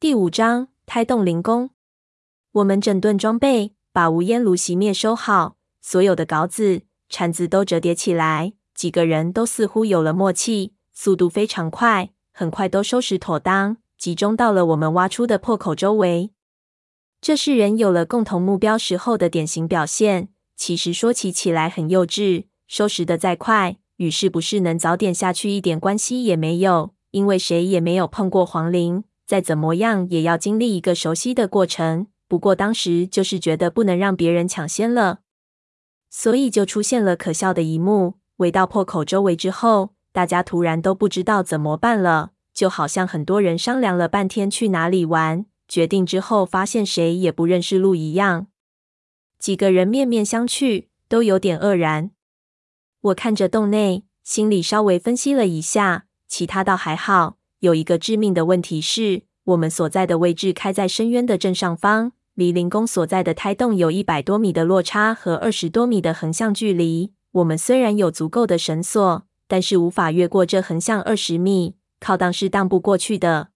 第五章胎动灵宫。我们整顿装备，把无烟炉熄灭收好，所有的稿子、铲子都折叠起来。几个人都似乎有了默契，速度非常快，很快都收拾妥当，集中到了我们挖出的破口周围。这是人有了共同目标时候的典型表现。其实说起起来很幼稚，收拾得再快，与是不是能早点下去一点关系也没有，因为谁也没有碰过黄陵，再怎么样也要经历一个熟悉的过程。不过当时就是觉得不能让别人抢先了，所以就出现了可笑的一幕：围到破口周围之后，大家突然都不知道怎么办了，就好像很多人商量了半天去哪里玩，决定之后发现谁也不认识路一样。几个人面面相觑，都有点愕然。我看着洞内，心里稍微分析了一下，其他倒还好。有一个致命的问题是，我们所在的位置开在深渊的正上方。离灵宫所在的胎洞有一百多米的落差和二十多米的横向距离。我们虽然有足够的绳索，但是无法越过这横向二十米，靠荡是荡不过去的。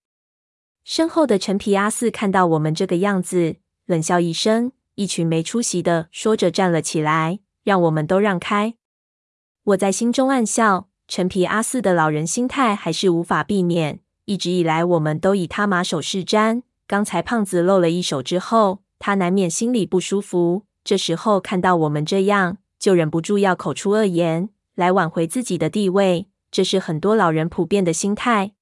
身后的陈皮阿四看到我们这个样子，冷笑一声，一群没出息的，说着站了起来，让我们都让开。我在心中暗笑，陈皮阿四的老人心态还是无法避免。一直以来，我们都以他马首是瞻。刚才胖子露了一手之后，他难免心里不舒服。这时候看到我们这样，就忍不住要口出恶言来挽回自己的地位。这是很多老人普遍的心态。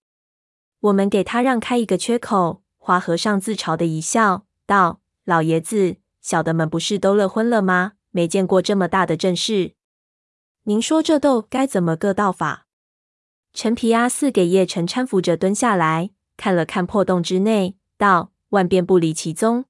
我们给他让开一个缺口。花和尚自嘲的一笑，道：“老爷子，小的们不是都乐昏了吗？没见过这么大的阵势。您说这豆该怎么个道法？”陈皮阿四给叶晨搀扶着蹲下来，看了看破洞之内。道，万变不离其宗。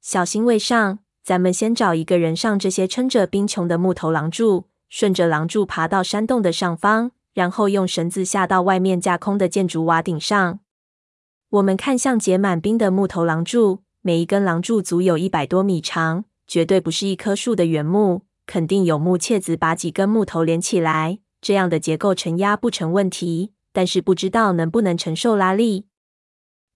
小心为上，咱们先找一个人上这些撑着冰穹的木头廊柱，顺着廊柱爬到山洞的上方，然后用绳子下到外面架空的建筑瓦顶上。我们看向结满冰的木头廊柱，每一根廊柱足有一百多米长，绝对不是一棵树的原木，肯定有木楔子把几根木头连起来，这样的结构承压不成问题，但是不知道能不能承受拉力。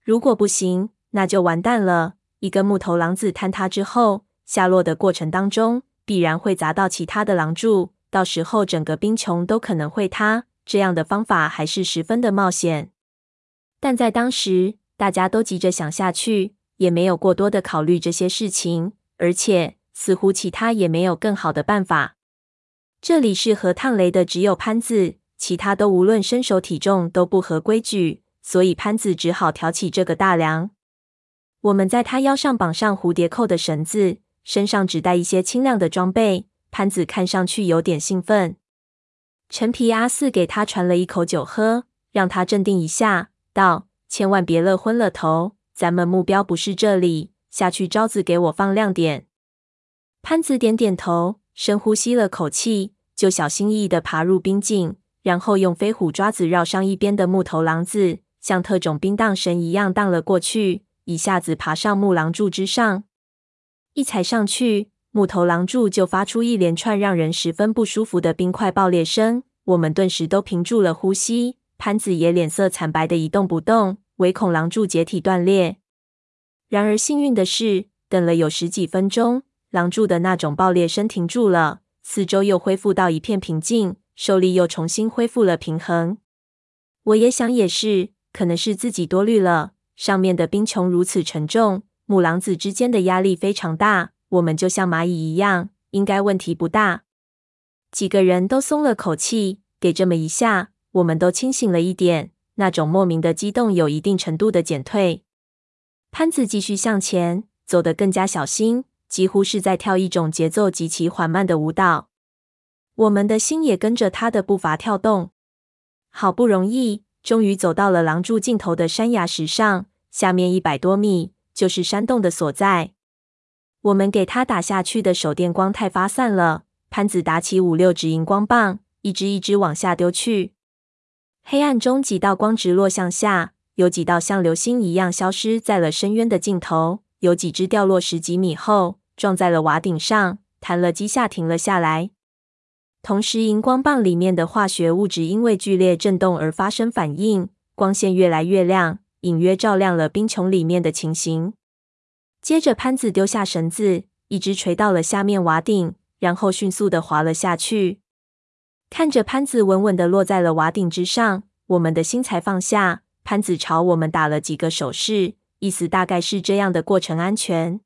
如果不行，那就完蛋了。一根木头廊子坍塌之后，下落的过程当中必然会砸到其他的廊柱，到时候整个冰穹都可能会塌。这样的方法还是十分的冒险。但在当时，大家都急着想下去，也没有过多的考虑这些事情，而且似乎其他也没有更好的办法。这里适合烫雷的只有潘子，其他都无论身手体重都不合规矩。所以潘子只好挑起这个大梁。我们在他腰上绑上蝴蝶扣的绳子，身上只带一些轻量的装备。潘子看上去有点兴奋。陈皮阿四给他传了一口酒喝，让他镇定一下，道：“千万别乐昏了头，咱们目标不是这里，下去招子给我放亮点。”潘子点点头，深呼吸了口气，就小心翼翼地爬入冰井，然后用飞虎爪子绕上一边的木头廊子。像特种兵荡绳一样荡了过去，一下子爬上木廊柱之上。一踩上去，木头廊柱就发出一连串让人十分不舒服的冰块爆裂声。我们顿时都屏住了呼吸，潘子也脸色惨白的一动不动，唯恐廊柱解体断裂。然而幸运的是，等了有十几分钟，廊柱的那种爆裂声停住了，四周又恢复到一片平静，受力又重新恢复了平衡。我也想也是。可能是自己多虑了，上面的冰穹如此沉重，母狼子之间的压力非常大，我们就像蚂蚁一样，应该问题不大。几个人都松了口气，给这么一下，我们都清醒了一点，那种莫名的激动有一定程度的减退。潘子继续向前，走得更加小心，几乎是在跳一种节奏极其缓慢的舞蹈。我们的心也跟着他的步伐跳动，好不容易。终于走到了廊柱尽头的山崖石上，下面一百多米就是山洞的所在。我们给他打下去的手电光太发散了，潘子打起五六支荧光棒，一支一支往下丢去。黑暗中几道光直落向下，有几道像流星一样消失在了深渊的尽头，有几只掉落十几米后撞在了瓦顶上，弹了几下停了下来。同时，荧光棒里面的化学物质因为剧烈震动而发生反应，光线越来越亮，隐约照亮了冰穹里面的情形。接着，潘子丢下绳子，一直垂到了下面瓦顶，然后迅速地滑了下去。看着潘子稳稳地落在了瓦顶之上，我们的心才放下。潘子朝我们打了几个手势，意思大概是这样的过程安全。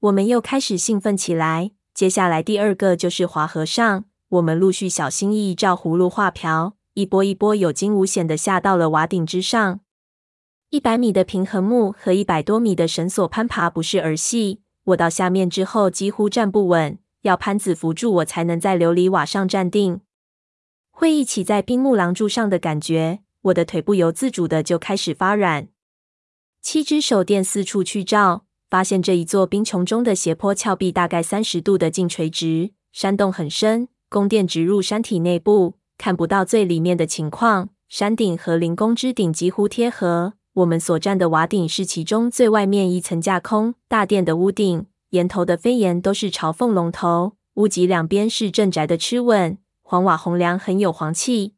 我们又开始兴奋起来。接下来第二个就是滑河上，我们陆续小心翼翼照葫芦画瓢，一波一波有惊无险地下到了瓦顶之上。一百米的平衡木和一百多米的绳索攀爬不是儿戏。我到下面之后几乎站不稳，要潘子扶住我才能在琉璃瓦上站定。会一起在冰木廊柱上的感觉，我的腿不由自主的就开始发软。七只手电四处去照，发现这一座冰穹中的斜坡峭壁大概三十度的径垂直，山洞很深，宫殿直入山体内部，看不到最里面的情况。山顶和灵宫之顶几乎贴合，我们所站的瓦顶是其中最外面一层架空。大殿的屋顶檐头的飞檐都是朝凤龙头，屋脊两边是镇宅的螭吻。黄瓦红梁很有黄气，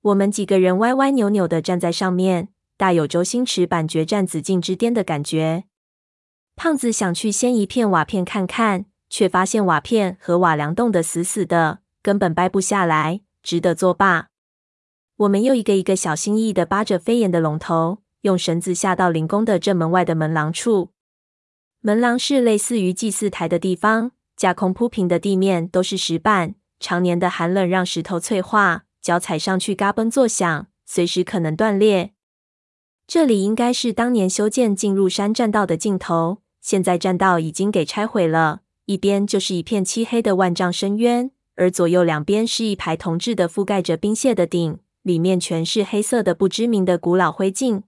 我们几个人歪歪扭扭的站在上面，大有周星驰版决战紫禁之巅的感觉。胖子想去掀一片瓦片看看，却发现瓦片和瓦梁冻得死死的，根本掰不下来，只得作罢。我们又一个一个小心翼翼的扒着飞檐的龙头，用绳子下到灵宫的正门外的门廊处。门廊是类似于祭祀台的地方，架空铺平的地面都是石板。常年的寒冷让石头脆化，脚踩上去嘎嘣作响，随时可能断裂。这里应该是当年修建进入山栈道的尽头，现在栈道已经给拆毁了，一边就是一片漆黑的万丈深渊，而左右两边是一排铜制的覆盖着冰屑的顶，里面全是黑色的不知名的古老灰烬。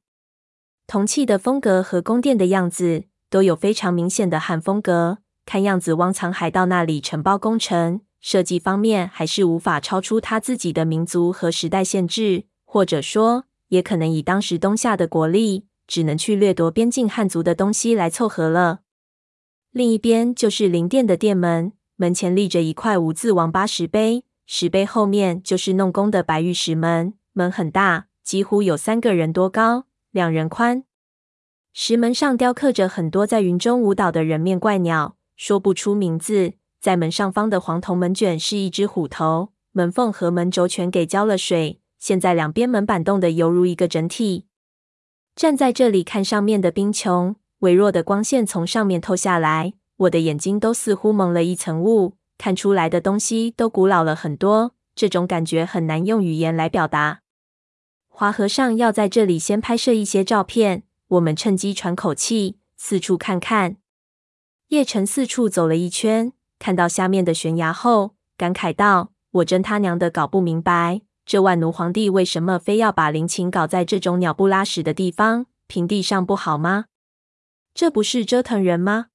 铜器的风格和宫殿的样子都有非常明显的汉风格，看样子汪藏海到那里承包工程。设计方面还是无法超出他自己的民族和时代限制，或者说，也可能以当时东夏的国力，只能去掠夺边境汉族的东西来凑合了。另一边就是灵殿的殿门，门前立着一块无字王八石碑，石碑后面就是弄工的白玉石门，门很大，几乎有三个人多高，两人宽。石门上雕刻着很多在云中舞蹈的人面怪鸟，说不出名字。在门上方的黄铜门卷是一只虎头，门缝和门轴全给浇了水，现在两边门板动得犹如一个整体。站在这里看上面的冰穹，微弱的光线从上面透下来，我的眼睛都似乎蒙了一层雾，看出来的东西都古老了很多。这种感觉很难用语言来表达。华和尚要在这里先拍摄一些照片，我们趁机喘口气，四处看看。叶晨四处走了一圈。看到下面的悬崖后，感慨道：“我真他娘的搞不明白，这万奴皇帝为什么非要把陵寝搞在这种鸟不拉屎的地方？平地上不好吗？这不是折腾人吗？”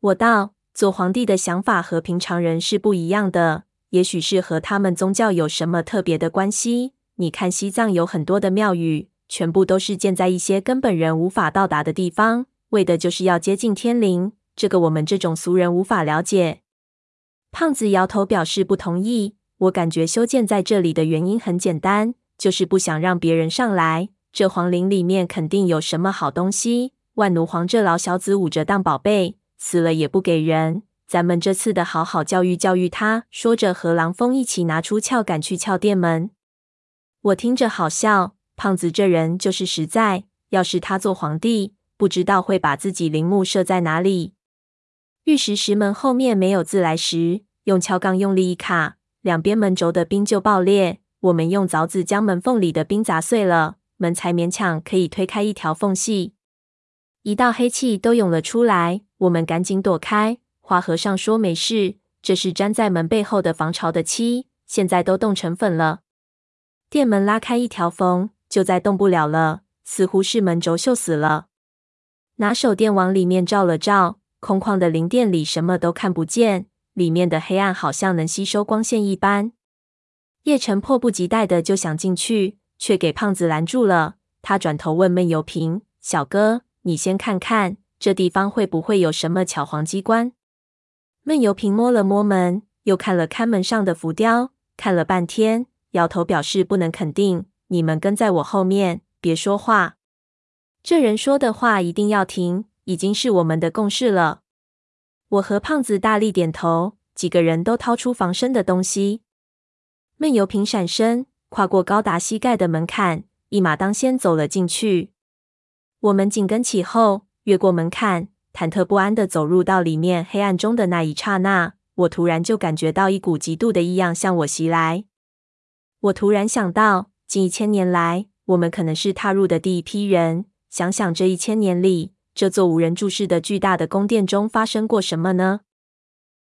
我道：“做皇帝的想法和平常人是不一样的，也许是和他们宗教有什么特别的关系。你看西藏有很多的庙宇，全部都是建在一些根本人无法到达的地方，为的就是要接近天灵。”这个我们这种俗人无法了解。胖子摇头表示不同意。我感觉修建在这里的原因很简单，就是不想让别人上来。这皇陵里面肯定有什么好东西。万奴皇这老小子捂着当宝贝，死了也不给人。咱们这次得好好教育教育他。说着，和狼蜂一起拿出撬杆去撬殿门。我听着好笑。胖子这人就是实在。要是他做皇帝，不知道会把自己陵墓设在哪里。玉石石门后面没有自来石，用撬杠用力一卡，两边门轴的冰就爆裂。我们用凿子将门缝里的冰砸碎了，门才勉强可以推开一条缝隙。一道黑气都涌了出来，我们赶紧躲开。花和尚说没事，这是粘在门背后的防潮的漆，现在都冻成粉了。殿门拉开一条缝，就再动不了了，似乎是门轴锈死了。拿手电往里面照了照。空旷的灵殿里什么都看不见，里面的黑暗好像能吸收光线一般。叶晨迫不及待的就想进去，却给胖子拦住了。他转头问闷油瓶：“小哥，你先看看这地方会不会有什么巧黄机关？”闷油瓶摸了摸门，又看了看门上的浮雕，看了半天，摇头表示不能肯定。你们跟在我后面，别说话。这人说的话一定要听，已经是我们的共识了。我和胖子大力点头，几个人都掏出防身的东西。闷油瓶闪身，跨过高达膝盖的门槛，一马当先走了进去。我们紧跟其后，越过门槛，忐忑不安地走入到里面。黑暗中的那一刹那，我突然就感觉到一股极度的异样向我袭来。我突然想到，近一千年来，我们可能是踏入的第一批人。想想这一千年里，这座无人注视的巨大的宫殿中发生过什么呢？